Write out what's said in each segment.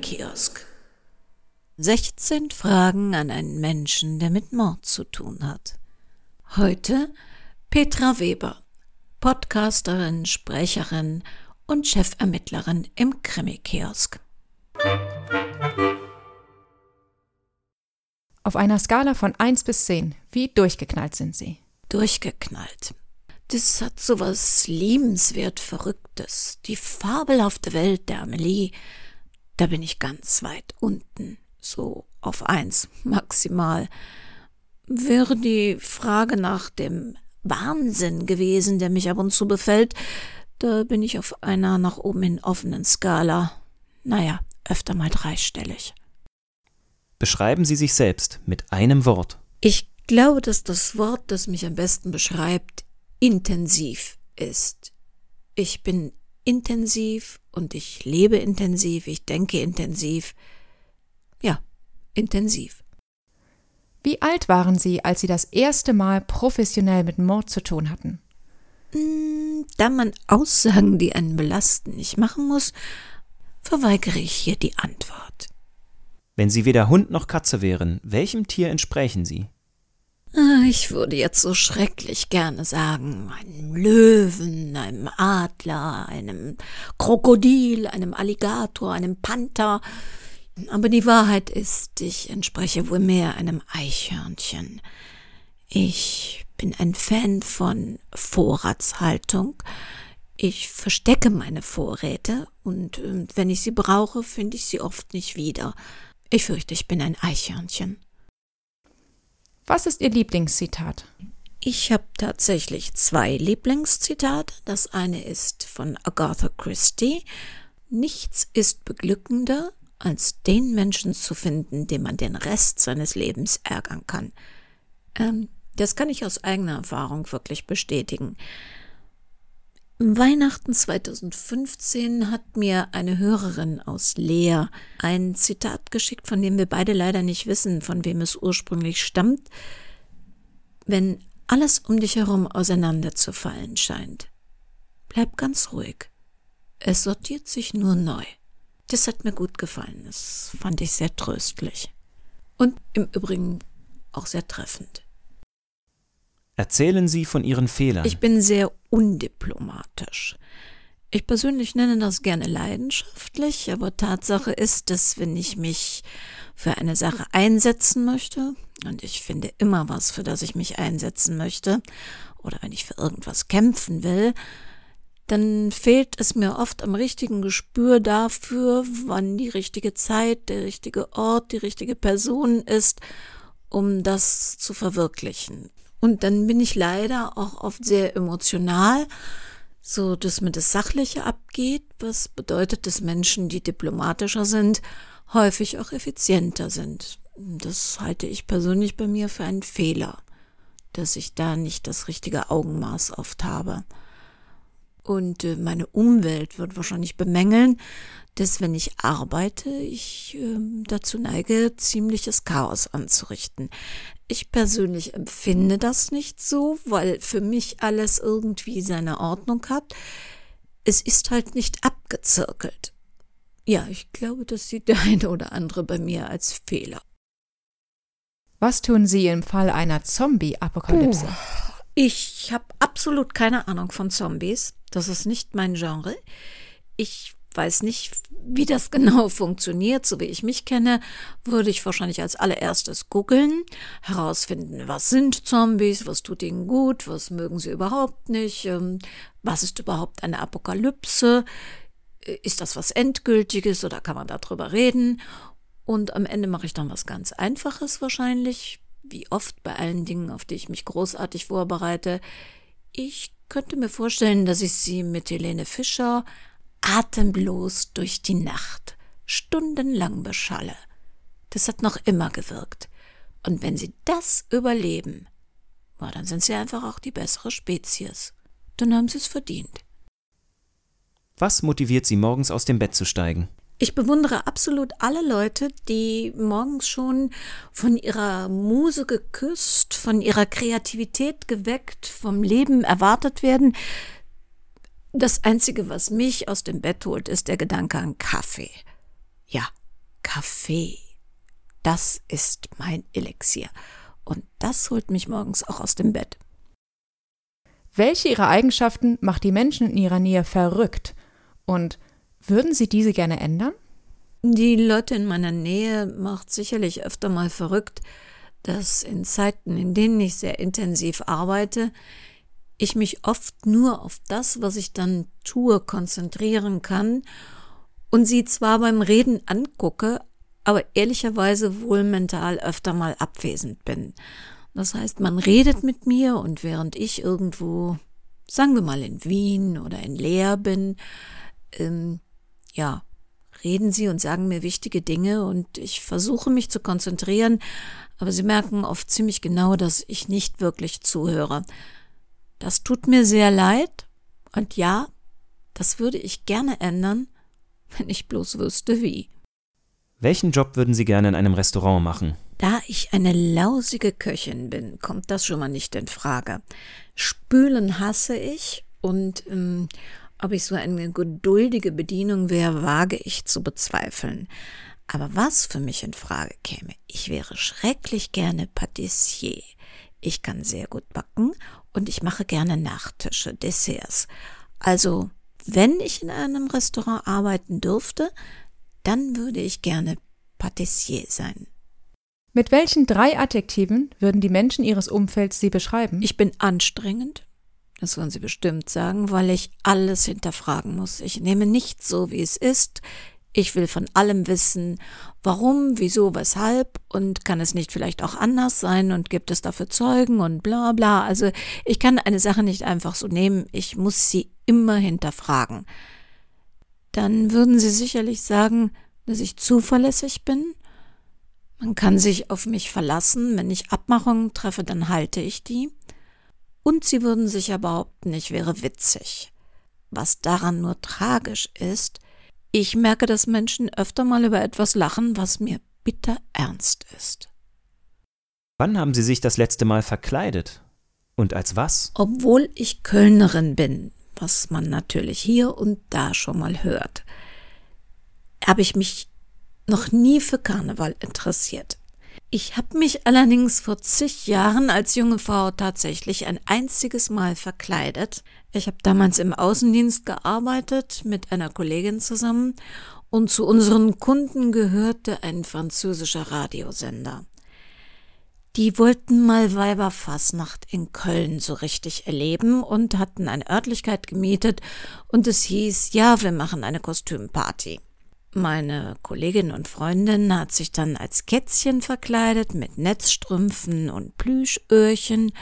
Krimi-Kiosk. 16 Fragen an einen Menschen, der mit Mord zu tun hat. Heute Petra Weber, Podcasterin, Sprecherin und Chefermittlerin im Krimi-Kiosk. Auf einer Skala von 1 bis 10, wie durchgeknallt sind Sie? Durchgeknallt. Das hat so was liebenswert Verrücktes. Die fabelhafte Welt der Amelie, da bin ich ganz weit unten, so auf eins maximal. Wäre die Frage nach dem Wahnsinn gewesen, der mich ab und zu befällt, da bin ich auf einer nach oben hin offenen Skala. Naja, öfter mal dreistellig. Beschreiben Sie sich selbst mit einem Wort. Ich glaube, dass das Wort, das mich am besten beschreibt, intensiv ist. Ich bin intensiv und ich lebe intensiv, ich denke intensiv. Ja, intensiv. Wie alt waren Sie, als Sie das erste Mal professionell mit Mord zu tun hatten? Hm, da man Aussagen, die einen belasten, nicht machen muss, verweigere ich hier die Antwort. Wenn Sie weder Hund noch Katze wären, welchem Tier entsprächen Sie? Ah, ich würde jetzt so schrecklich gerne sagen, einem Löwen, einem Adler, einem Krokodil, einem Alligator, einem Panther. Aber die Wahrheit ist, ich entspreche wohl mehr einem Eichhörnchen. Ich bin ein Fan von Vorratshaltung. Ich verstecke meine Vorräte und äh, wenn ich sie brauche, finde ich sie oft nicht wieder. Ich fürchte, ich bin ein Eichhörnchen. Was ist Ihr Lieblingszitat? Ich habe tatsächlich zwei Lieblingszitate. Das eine ist von Agatha Christie. Nichts ist beglückender, als den Menschen zu finden, dem man den Rest seines Lebens ärgern kann. Ähm, das kann ich aus eigener Erfahrung wirklich bestätigen. Weihnachten 2015 hat mir eine Hörerin aus Leer ein Zitat geschickt, von dem wir beide leider nicht wissen, von wem es ursprünglich stammt. Wenn alles um dich herum auseinanderzufallen scheint, bleib ganz ruhig. Es sortiert sich nur neu. Das hat mir gut gefallen. Das fand ich sehr tröstlich. Und im Übrigen auch sehr treffend. Erzählen Sie von Ihren Fehlern. Ich bin sehr undiplomatisch. Ich persönlich nenne das gerne leidenschaftlich, aber Tatsache ist, dass wenn ich mich für eine Sache einsetzen möchte, und ich finde immer was, für das ich mich einsetzen möchte, oder wenn ich für irgendwas kämpfen will, dann fehlt es mir oft am richtigen Gespür dafür, wann die richtige Zeit, der richtige Ort, die richtige Person ist, um das zu verwirklichen. Und dann bin ich leider auch oft sehr emotional, so dass mir das Sachliche abgeht, was bedeutet, dass Menschen, die diplomatischer sind, häufig auch effizienter sind. Das halte ich persönlich bei mir für einen Fehler, dass ich da nicht das richtige Augenmaß oft habe. Und äh, meine Umwelt wird wahrscheinlich bemängeln, dass wenn ich arbeite, ich äh, dazu neige, ziemliches Chaos anzurichten. Ich persönlich empfinde das nicht so, weil für mich alles irgendwie seine Ordnung hat. Es ist halt nicht abgezirkelt. Ja, ich glaube, das sieht der eine oder andere bei mir als Fehler. Was tun Sie im Fall einer Zombie-Apokalypse? Ich habe absolut keine Ahnung von Zombies. Das ist nicht mein Genre. Ich weiß nicht, wie das genau funktioniert. So wie ich mich kenne, würde ich wahrscheinlich als allererstes googeln, herausfinden, was sind Zombies, was tut ihnen gut, was mögen sie überhaupt nicht, ähm, was ist überhaupt eine Apokalypse, äh, ist das was Endgültiges oder kann man darüber reden? Und am Ende mache ich dann was ganz Einfaches wahrscheinlich, wie oft bei allen Dingen, auf die ich mich großartig vorbereite. Ich könnte mir vorstellen, dass ich sie mit Helene Fischer atemlos durch die Nacht, stundenlang beschalle. Das hat noch immer gewirkt. Und wenn sie das überleben, na, dann sind sie einfach auch die bessere Spezies. Dann haben sie es verdient. Was motiviert Sie morgens aus dem Bett zu steigen? Ich bewundere absolut alle Leute, die morgens schon von ihrer Muse geküsst, von ihrer Kreativität geweckt, vom Leben erwartet werden. Das Einzige, was mich aus dem Bett holt, ist der Gedanke an Kaffee. Ja, Kaffee. Das ist mein Elixier. Und das holt mich morgens auch aus dem Bett. Welche ihrer Eigenschaften macht die Menschen in ihrer Nähe verrückt? Und würden Sie diese gerne ändern? Die Leute in meiner Nähe macht sicherlich öfter mal verrückt, dass in Zeiten, in denen ich sehr intensiv arbeite, ich mich oft nur auf das, was ich dann tue, konzentrieren kann und sie zwar beim Reden angucke, aber ehrlicherweise wohl mental öfter mal abwesend bin. Das heißt, man redet mit mir und während ich irgendwo, sagen wir mal in Wien oder in Leer bin, ähm, ja, reden sie und sagen mir wichtige Dinge und ich versuche mich zu konzentrieren, aber sie merken oft ziemlich genau, dass ich nicht wirklich zuhöre. Das tut mir sehr leid und ja, das würde ich gerne ändern, wenn ich bloß wüsste wie. Welchen Job würden Sie gerne in einem Restaurant machen? Da ich eine lausige Köchin bin, kommt das schon mal nicht in Frage. Spülen hasse ich und ähm, ob ich so eine geduldige Bedienung wäre, wage ich zu bezweifeln. Aber was für mich in Frage käme, ich wäre schrecklich gerne Patissier. Ich kann sehr gut backen und ich mache gerne Nachtische, Desserts. Also, wenn ich in einem Restaurant arbeiten dürfte, dann würde ich gerne Patissier sein. Mit welchen drei Adjektiven würden die Menschen Ihres Umfelds Sie beschreiben? Ich bin anstrengend. Das wollen Sie bestimmt sagen, weil ich alles hinterfragen muss. Ich nehme nichts so, wie es ist. Ich will von allem wissen, warum, wieso, weshalb und kann es nicht vielleicht auch anders sein und gibt es dafür Zeugen und bla bla. Also ich kann eine Sache nicht einfach so nehmen, ich muss sie immer hinterfragen. Dann würden Sie sicherlich sagen, dass ich zuverlässig bin, man kann sich auf mich verlassen. Wenn ich Abmachungen treffe, dann halte ich die. Und sie würden sicher behaupten, ich wäre witzig. Was daran nur tragisch ist, ich merke, dass Menschen öfter mal über etwas lachen, was mir bitter ernst ist. Wann haben Sie sich das letzte Mal verkleidet? Und als was? Obwohl ich Kölnerin bin, was man natürlich hier und da schon mal hört, habe ich mich noch nie für Karneval interessiert. Ich habe mich allerdings vor zig Jahren als junge Frau tatsächlich ein einziges Mal verkleidet. Ich habe damals im Außendienst gearbeitet mit einer Kollegin zusammen und zu unseren Kunden gehörte ein französischer Radiosender. Die wollten mal Weiberfassnacht in Köln so richtig erleben und hatten eine Örtlichkeit gemietet und es hieß, ja, wir machen eine Kostümparty. Meine Kollegin und Freundin hat sich dann als Kätzchen verkleidet mit Netzstrümpfen und Plüschöhrchen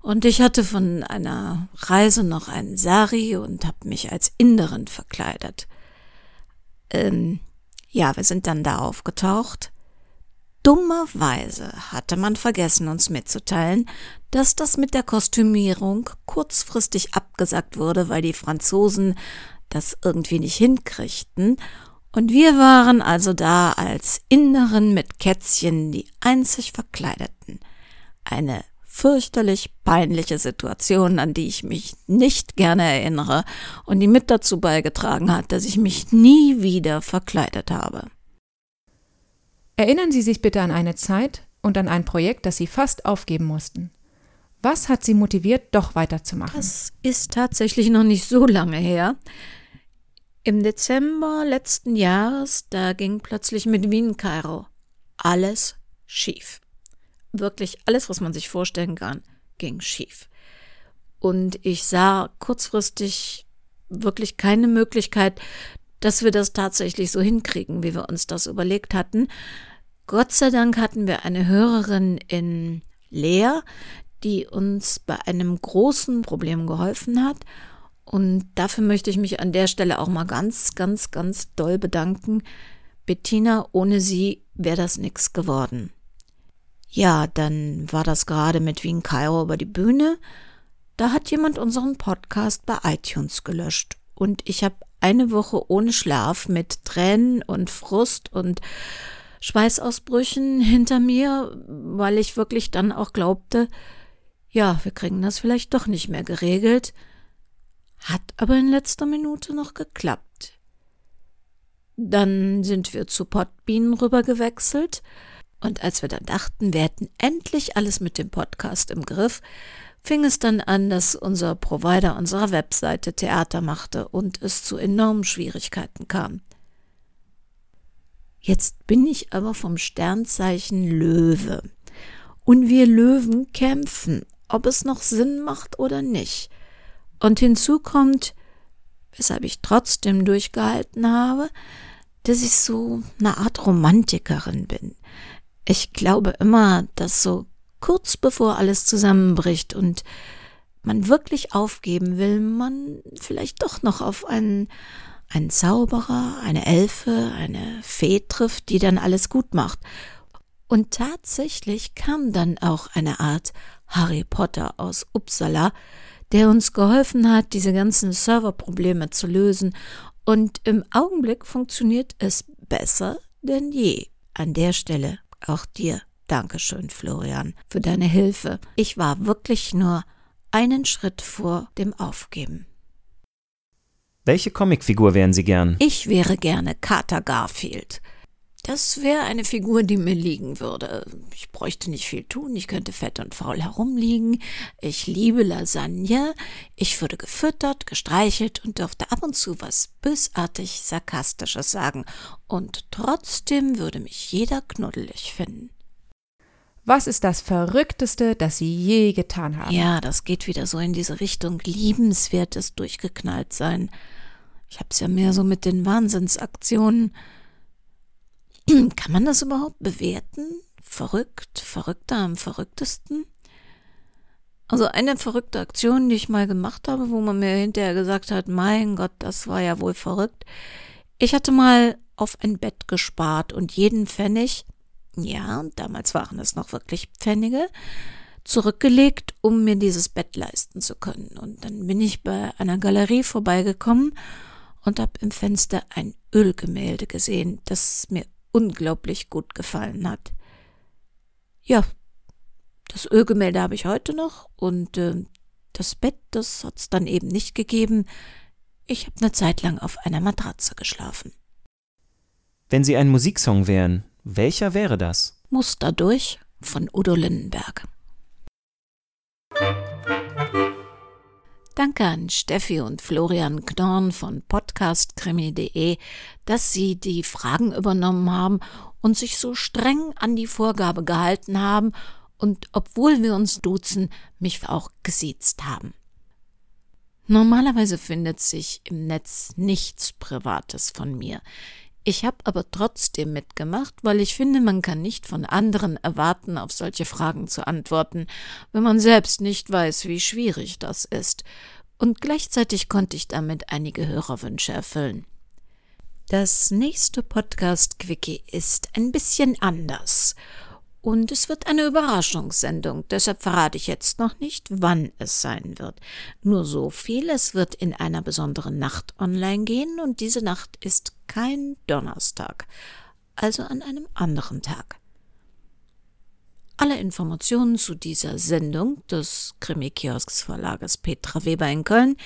und ich hatte von einer Reise noch einen Sari und habe mich als Inderin verkleidet. Ähm, ja, wir sind dann da aufgetaucht. Dummerweise hatte man vergessen, uns mitzuteilen, dass das mit der Kostümierung kurzfristig abgesagt wurde, weil die Franzosen das irgendwie nicht hinkriegten und wir waren also da als Innerin mit Kätzchen die einzig Verkleideten. Eine fürchterlich peinliche Situation, an die ich mich nicht gerne erinnere und die mit dazu beigetragen hat, dass ich mich nie wieder verkleidet habe. Erinnern Sie sich bitte an eine Zeit und an ein Projekt, das Sie fast aufgeben mussten. Was hat Sie motiviert, doch weiterzumachen? Das ist tatsächlich noch nicht so lange her. Im Dezember letzten Jahres, da ging plötzlich mit Wien Kairo alles schief. Wirklich alles, was man sich vorstellen kann, ging schief. Und ich sah kurzfristig wirklich keine Möglichkeit, dass wir das tatsächlich so hinkriegen, wie wir uns das überlegt hatten. Gott sei Dank hatten wir eine Hörerin in Leer, die uns bei einem großen Problem geholfen hat und dafür möchte ich mich an der Stelle auch mal ganz, ganz, ganz doll bedanken. Bettina, ohne sie wäre das nix geworden. Ja, dann war das gerade mit Wien Kairo über die Bühne. Da hat jemand unseren Podcast bei iTunes gelöscht. Und ich habe eine Woche ohne Schlaf mit Tränen und Frust und Schweißausbrüchen hinter mir, weil ich wirklich dann auch glaubte, ja, wir kriegen das vielleicht doch nicht mehr geregelt. Hat aber in letzter Minute noch geklappt. Dann sind wir zu Podbean rübergewechselt. Und als wir dann dachten, wir hätten endlich alles mit dem Podcast im Griff, fing es dann an, dass unser Provider unserer Webseite Theater machte und es zu enormen Schwierigkeiten kam. Jetzt bin ich aber vom Sternzeichen Löwe. Und wir Löwen kämpfen, ob es noch Sinn macht oder nicht. Und hinzu kommt, weshalb ich trotzdem durchgehalten habe, dass ich so eine Art Romantikerin bin. Ich glaube immer, dass so kurz bevor alles zusammenbricht und man wirklich aufgeben will, man vielleicht doch noch auf einen ein Zauberer, eine Elfe, eine Fee trifft, die dann alles gut macht. Und tatsächlich kam dann auch eine Art Harry Potter aus Uppsala, der uns geholfen hat, diese ganzen Serverprobleme zu lösen. Und im Augenblick funktioniert es besser denn je. An der Stelle auch dir Dankeschön, Florian, für deine Hilfe. Ich war wirklich nur einen Schritt vor dem Aufgeben. Welche Comicfigur wären Sie gern? Ich wäre gerne Carter Garfield. Das wäre eine Figur, die mir liegen würde. Ich bräuchte nicht viel tun, ich könnte fett und faul herumliegen. Ich liebe Lasagne. Ich würde gefüttert, gestreichelt und dürfte ab und zu was bösartig Sarkastisches sagen. Und trotzdem würde mich jeder knuddelig finden. Was ist das Verrückteste, das Sie je getan haben? Ja, das geht wieder so in diese Richtung liebenswertes durchgeknallt sein. Ich hab's ja mehr so mit den Wahnsinnsaktionen. Kann man das überhaupt bewerten? Verrückt, verrückter am verrücktesten? Also eine verrückte Aktion, die ich mal gemacht habe, wo man mir hinterher gesagt hat, mein Gott, das war ja wohl verrückt. Ich hatte mal auf ein Bett gespart und jeden Pfennig, ja, damals waren es noch wirklich Pfennige, zurückgelegt, um mir dieses Bett leisten zu können. Und dann bin ich bei einer Galerie vorbeigekommen und habe im Fenster ein Ölgemälde gesehen, das mir unglaublich gut gefallen hat. Ja, das Ölgemälde habe ich heute noch und äh, das Bett, das hat's dann eben nicht gegeben. Ich habe eine Zeit lang auf einer Matratze geschlafen. Wenn Sie ein Musiksong wären, welcher wäre das? Muster durch von Udo Lindenberg. Danke an Steffi und Florian Knorn von podcastkrimi.de, dass sie die Fragen übernommen haben und sich so streng an die Vorgabe gehalten haben und obwohl wir uns duzen, mich auch gesiezt haben. Normalerweise findet sich im Netz nichts Privates von mir. Ich habe aber trotzdem mitgemacht, weil ich finde, man kann nicht von anderen erwarten, auf solche Fragen zu antworten, wenn man selbst nicht weiß, wie schwierig das ist. Und gleichzeitig konnte ich damit einige Hörerwünsche erfüllen. Das nächste Podcast-Quickie ist ein bisschen anders und es wird eine Überraschungssendung, deshalb verrate ich jetzt noch nicht, wann es sein wird. Nur so viel, es wird in einer besonderen Nacht online gehen und diese Nacht ist kein Donnerstag, also an einem anderen Tag. Alle Informationen zu dieser Sendung des Krimi-Kiosks Verlages Petra Weber in Köln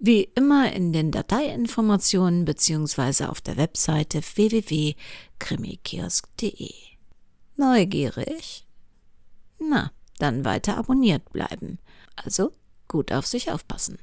wie immer in den Dateiinformationen beziehungsweise auf der Webseite www.krimikiosk.de. Neugierig? Na, dann weiter abonniert bleiben. Also gut auf sich aufpassen.